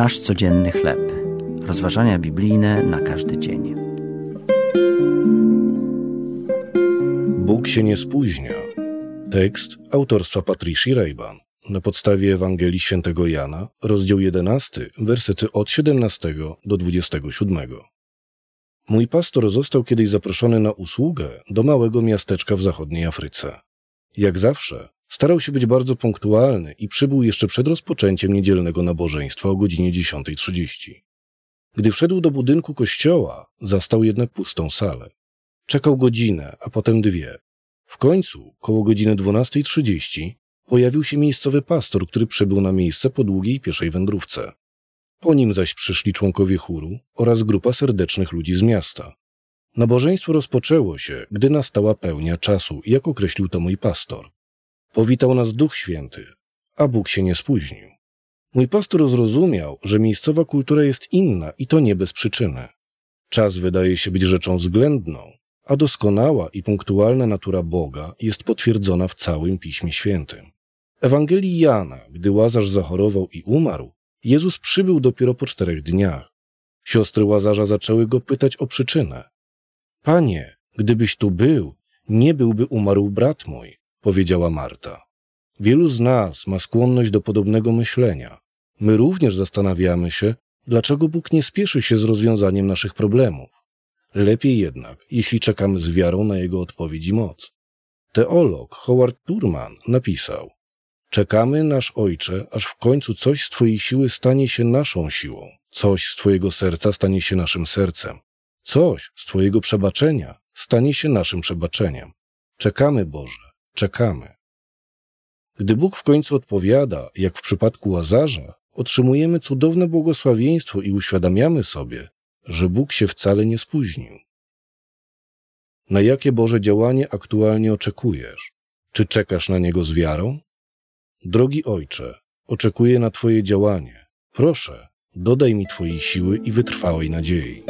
Nasz codzienny chleb. Rozważania biblijne na każdy dzień. Bóg się nie spóźnia. Tekst autorstwa Patricia Rejban na podstawie Ewangelii Świętego Jana, rozdział 11, wersety od 17 do 27. Mój pastor został kiedyś zaproszony na usługę do małego miasteczka w zachodniej Afryce. Jak zawsze, starał się być bardzo punktualny i przybył jeszcze przed rozpoczęciem niedzielnego nabożeństwa o godzinie 10.30. Gdy wszedł do budynku kościoła, zastał jednak pustą salę. Czekał godzinę, a potem dwie. W końcu, koło godziny 12.30, pojawił się miejscowy pastor, który przybył na miejsce po długiej pieszej wędrówce. Po nim zaś przyszli członkowie chóru oraz grupa serdecznych ludzi z miasta. Nabożeństwo rozpoczęło się, gdy nastała pełnia czasu, jak określił to mój pastor. Powitał nas Duch Święty, a Bóg się nie spóźnił. Mój pastor zrozumiał, że miejscowa kultura jest inna i to nie bez przyczyny. Czas wydaje się być rzeczą względną, a doskonała i punktualna natura Boga jest potwierdzona w całym Piśmie Świętym. Ewangelii Jana, gdy Łazarz zachorował i umarł, Jezus przybył dopiero po czterech dniach. Siostry Łazarza zaczęły go pytać o przyczynę. Panie, gdybyś tu był, nie byłby umarł brat mój, powiedziała Marta. Wielu z nas ma skłonność do podobnego myślenia. My również zastanawiamy się, dlaczego Bóg nie spieszy się z rozwiązaniem naszych problemów. Lepiej jednak, jeśli czekamy z wiarą na Jego odpowiedź i moc. Teolog Howard Turman napisał: Czekamy, nasz Ojcze, aż w końcu coś z Twojej siły stanie się naszą siłą, coś z Twojego serca stanie się naszym sercem, coś z Twojego przebaczenia stanie się naszym przebaczeniem. Czekamy, Boże, czekamy. Gdy Bóg w końcu odpowiada, jak w przypadku Łazarza, otrzymujemy cudowne błogosławieństwo i uświadamiamy sobie, że Bóg się wcale nie spóźnił. Na jakie Boże działanie aktualnie oczekujesz? Czy czekasz na niego z wiarą? Drogi Ojcze, oczekuję na Twoje działanie. Proszę, dodaj mi Twojej siły i wytrwałej nadziei.